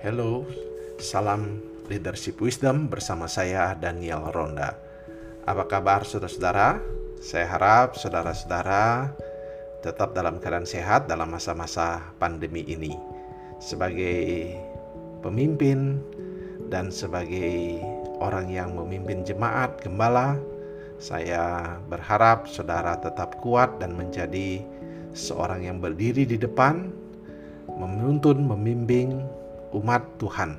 Hello, salam leadership wisdom bersama saya Daniel Ronda. Apa kabar saudara-saudara? Saya harap saudara-saudara tetap dalam keadaan sehat dalam masa-masa pandemi ini. Sebagai pemimpin dan sebagai orang yang memimpin jemaat gembala, saya berharap saudara tetap kuat dan menjadi seorang yang berdiri di depan, menuntun, membimbing, umat Tuhan.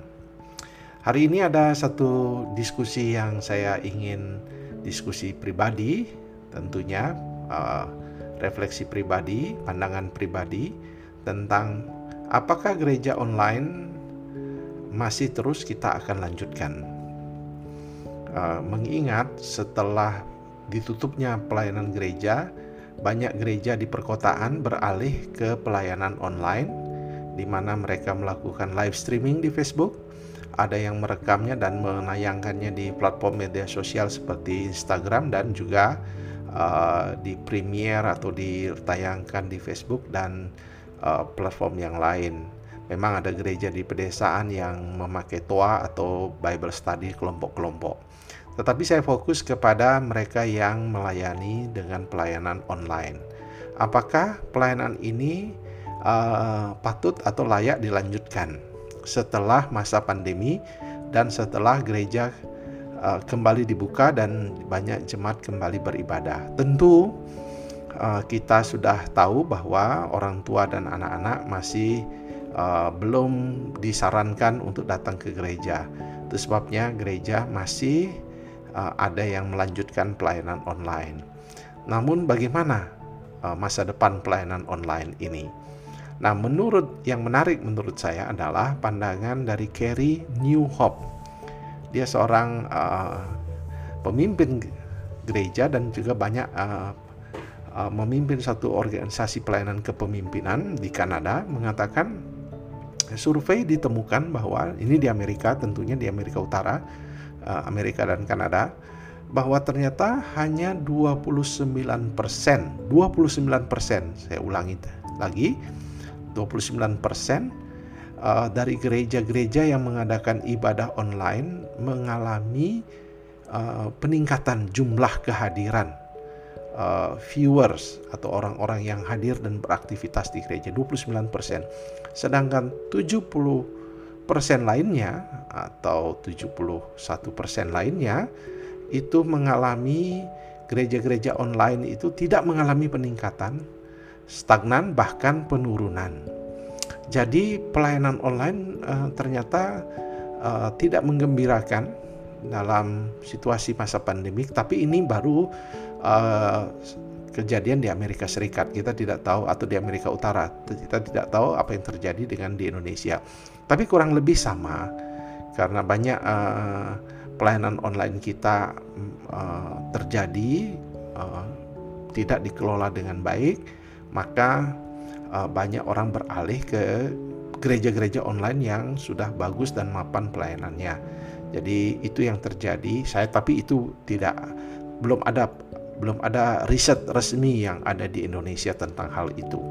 Hari ini ada satu diskusi yang saya ingin diskusi pribadi, tentunya uh, refleksi pribadi, pandangan pribadi tentang apakah gereja online masih terus kita akan lanjutkan. Uh, mengingat setelah ditutupnya pelayanan gereja, banyak gereja di perkotaan beralih ke pelayanan online di mana mereka melakukan live streaming di Facebook, ada yang merekamnya dan menayangkannya di platform media sosial seperti Instagram dan juga uh, di Premiere atau ditayangkan di Facebook dan uh, platform yang lain. Memang ada gereja di pedesaan yang memakai toa atau Bible study kelompok-kelompok. Tetapi saya fokus kepada mereka yang melayani dengan pelayanan online. Apakah pelayanan ini uh, patut atau layak dilanjutkan setelah masa pandemi dan setelah gereja uh, kembali dibuka dan banyak jemaat kembali beribadah. Tentu uh, kita sudah tahu bahwa orang tua dan anak-anak masih belum disarankan untuk datang ke gereja. Itu sebabnya gereja masih ada yang melanjutkan pelayanan online. Namun bagaimana masa depan pelayanan online ini? Nah, menurut yang menarik menurut saya adalah pandangan dari Kerry New Hope. Dia seorang uh, pemimpin gereja dan juga banyak uh, uh, memimpin satu organisasi pelayanan kepemimpinan di Kanada mengatakan survei ditemukan bahwa ini di Amerika tentunya di Amerika Utara, uh, Amerika dan Kanada bahwa ternyata hanya 29 persen, 29 persen, saya ulangi lagi, 29% uh, dari gereja-gereja yang mengadakan ibadah online mengalami uh, peningkatan jumlah kehadiran uh, viewers atau orang-orang yang hadir dan beraktivitas di gereja 29%. Sedangkan 70% lainnya atau 71% lainnya itu mengalami gereja-gereja online itu tidak mengalami peningkatan stagnan bahkan penurunan. Jadi pelayanan online uh, ternyata uh, tidak menggembirakan dalam situasi masa pandemik, tapi ini baru uh, kejadian di Amerika Serikat. Kita tidak tahu atau di Amerika Utara. Kita tidak tahu apa yang terjadi dengan di Indonesia. Tapi kurang lebih sama karena banyak uh, pelayanan online kita uh, terjadi uh, tidak dikelola dengan baik maka uh, banyak orang beralih ke gereja-gereja online yang sudah bagus dan mapan pelayanannya. Jadi itu yang terjadi. Saya tapi itu tidak belum ada belum ada riset resmi yang ada di Indonesia tentang hal itu.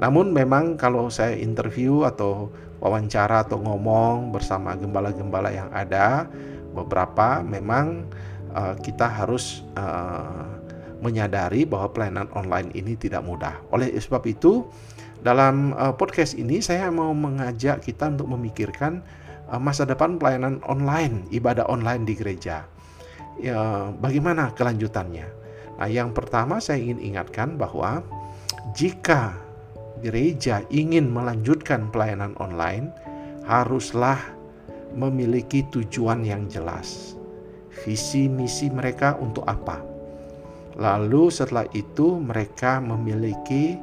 Namun memang kalau saya interview atau wawancara atau ngomong bersama gembala-gembala yang ada, beberapa memang uh, kita harus uh, menyadari bahwa pelayanan online ini tidak mudah. Oleh sebab itu, dalam uh, podcast ini saya mau mengajak kita untuk memikirkan uh, masa depan pelayanan online, ibadah online di gereja. Ya, bagaimana kelanjutannya? Nah, yang pertama saya ingin ingatkan bahwa jika gereja ingin melanjutkan pelayanan online, haruslah memiliki tujuan yang jelas. Visi misi mereka untuk apa? Lalu setelah itu mereka memiliki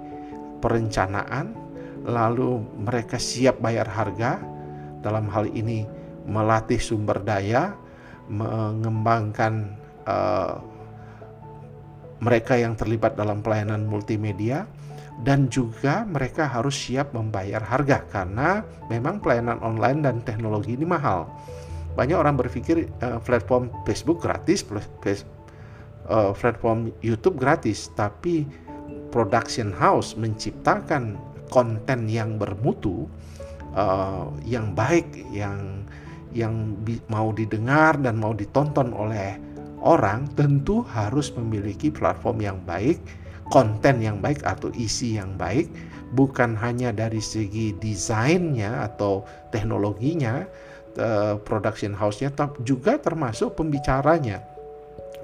perencanaan, lalu mereka siap bayar harga. Dalam hal ini melatih sumber daya, mengembangkan uh, mereka yang terlibat dalam pelayanan multimedia dan juga mereka harus siap membayar harga karena memang pelayanan online dan teknologi ini mahal. Banyak orang berpikir uh, platform Facebook gratis, uh, platform YouTube gratis, tapi production house menciptakan konten yang bermutu uh, yang baik, yang yang mau didengar dan mau ditonton oleh orang, tentu harus memiliki platform yang baik, konten yang baik atau isi yang baik, bukan hanya dari segi desainnya atau teknologinya, uh, production house-nya, tapi juga termasuk pembicaranya,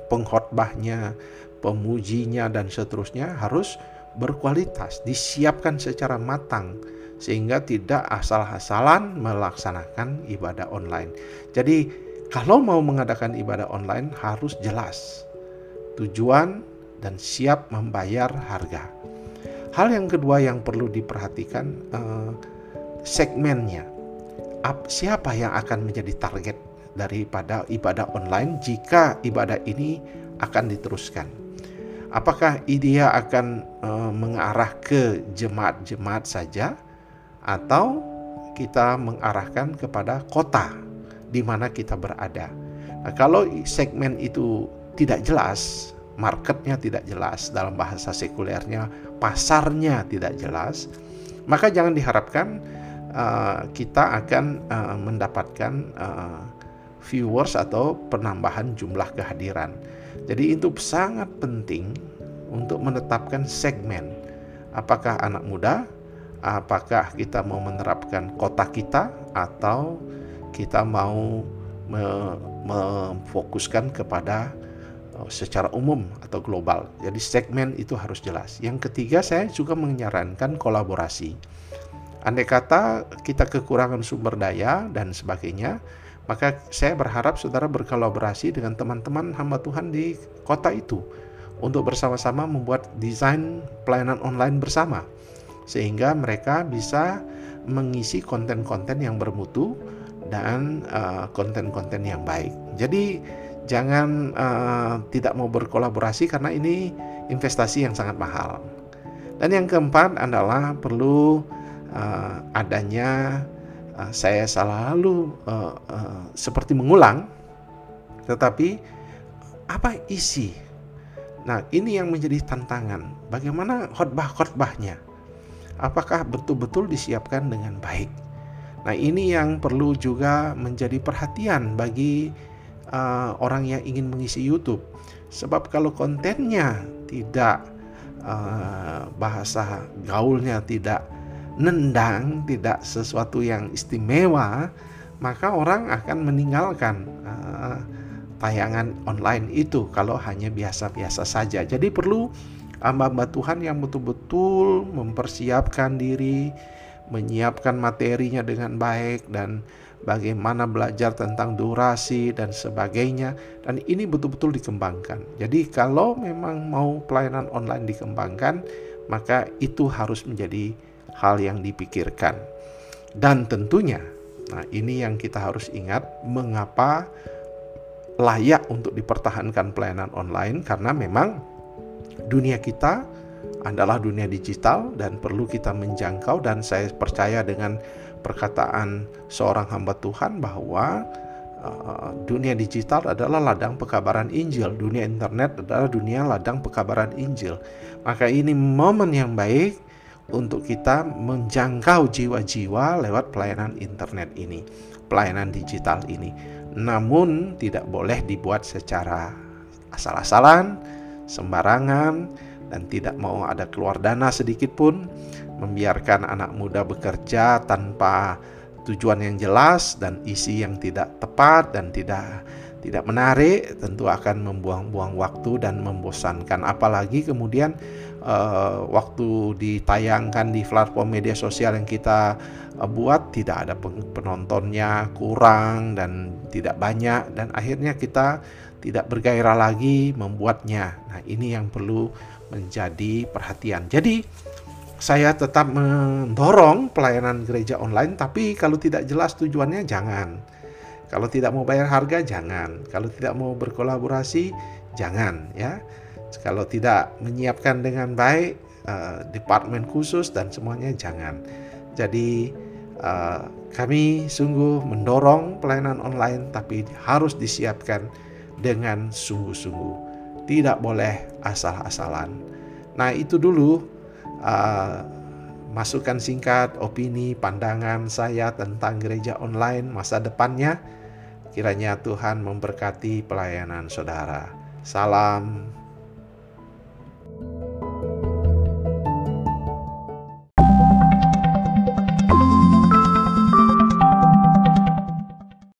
pengkhotbahnya, pemujinya dan seterusnya harus berkualitas, disiapkan secara matang sehingga tidak asal-asalan melaksanakan ibadah online. Jadi, kalau mau mengadakan ibadah online harus jelas tujuan dan siap membayar harga. Hal yang kedua yang perlu diperhatikan eh, segmennya. Siapa yang akan menjadi target daripada ibadah online jika ibadah ini akan diteruskan? Apakah dia akan uh, mengarah ke jemaat-jemaat saja atau kita mengarahkan kepada kota di mana kita berada. Nah, kalau segmen itu tidak jelas, marketnya tidak jelas dalam bahasa sekulernya, pasarnya tidak jelas, maka jangan diharapkan uh, kita akan uh, mendapatkan uh, viewers atau penambahan jumlah kehadiran. Jadi itu sangat penting untuk menetapkan segmen. Apakah anak muda, apakah kita mau menerapkan kota kita atau kita mau memfokuskan kepada uh, secara umum atau global. Jadi segmen itu harus jelas. Yang ketiga saya juga menyarankan kolaborasi. Andai kata kita kekurangan sumber daya dan sebagainya, maka saya berharap saudara berkolaborasi dengan teman-teman hamba Tuhan di kota itu untuk bersama-sama membuat desain pelayanan online bersama sehingga mereka bisa mengisi konten-konten yang bermutu dan uh, konten-konten uh, yang baik. Jadi jangan uh, tidak mau berkolaborasi karena ini investasi yang sangat mahal. Dan yang keempat adalah perlu uh, adanya uh, saya selalu uh, uh, seperti mengulang, tetapi apa isi? Nah ini yang menjadi tantangan. Bagaimana khotbah-khotbahnya? apakah betul-betul disiapkan dengan baik. Nah, ini yang perlu juga menjadi perhatian bagi uh, orang yang ingin mengisi YouTube. Sebab kalau kontennya tidak uh, bahasa gaulnya tidak nendang, tidak sesuatu yang istimewa, maka orang akan meninggalkan uh, tayangan online itu kalau hanya biasa-biasa saja. Jadi perlu hamba-hamba Tuhan yang betul-betul mempersiapkan diri, menyiapkan materinya dengan baik dan bagaimana belajar tentang durasi dan sebagainya dan ini betul-betul dikembangkan. Jadi kalau memang mau pelayanan online dikembangkan, maka itu harus menjadi hal yang dipikirkan. Dan tentunya nah ini yang kita harus ingat mengapa layak untuk dipertahankan pelayanan online karena memang dunia kita adalah dunia digital dan perlu kita menjangkau dan saya percaya dengan perkataan seorang hamba Tuhan bahwa uh, dunia digital adalah ladang pekabaran Injil, dunia internet adalah dunia ladang pekabaran Injil. Maka ini momen yang baik untuk kita menjangkau jiwa-jiwa lewat pelayanan internet ini, pelayanan digital ini. Namun tidak boleh dibuat secara asal-asalan, sembarangan dan tidak mau ada keluar dana sedikit pun, membiarkan anak muda bekerja tanpa tujuan yang jelas dan isi yang tidak tepat dan tidak tidak menarik tentu akan membuang-buang waktu dan membosankan apalagi kemudian uh, waktu ditayangkan di platform media sosial yang kita uh, buat tidak ada penontonnya kurang dan tidak banyak dan akhirnya kita tidak bergairah lagi membuatnya. Nah, ini yang perlu menjadi perhatian. Jadi, saya tetap mendorong pelayanan gereja online, tapi kalau tidak jelas tujuannya jangan. Kalau tidak mau bayar harga jangan. Kalau tidak mau berkolaborasi jangan ya. Kalau tidak menyiapkan dengan baik uh, departemen khusus dan semuanya jangan. Jadi uh, kami sungguh mendorong pelayanan online tapi harus disiapkan dengan sungguh-sungguh. Tidak boleh asal-asalan. Nah, itu dulu uh, masukan singkat, opini, pandangan saya tentang gereja online masa depannya. Kiranya Tuhan memberkati pelayanan saudara. Salam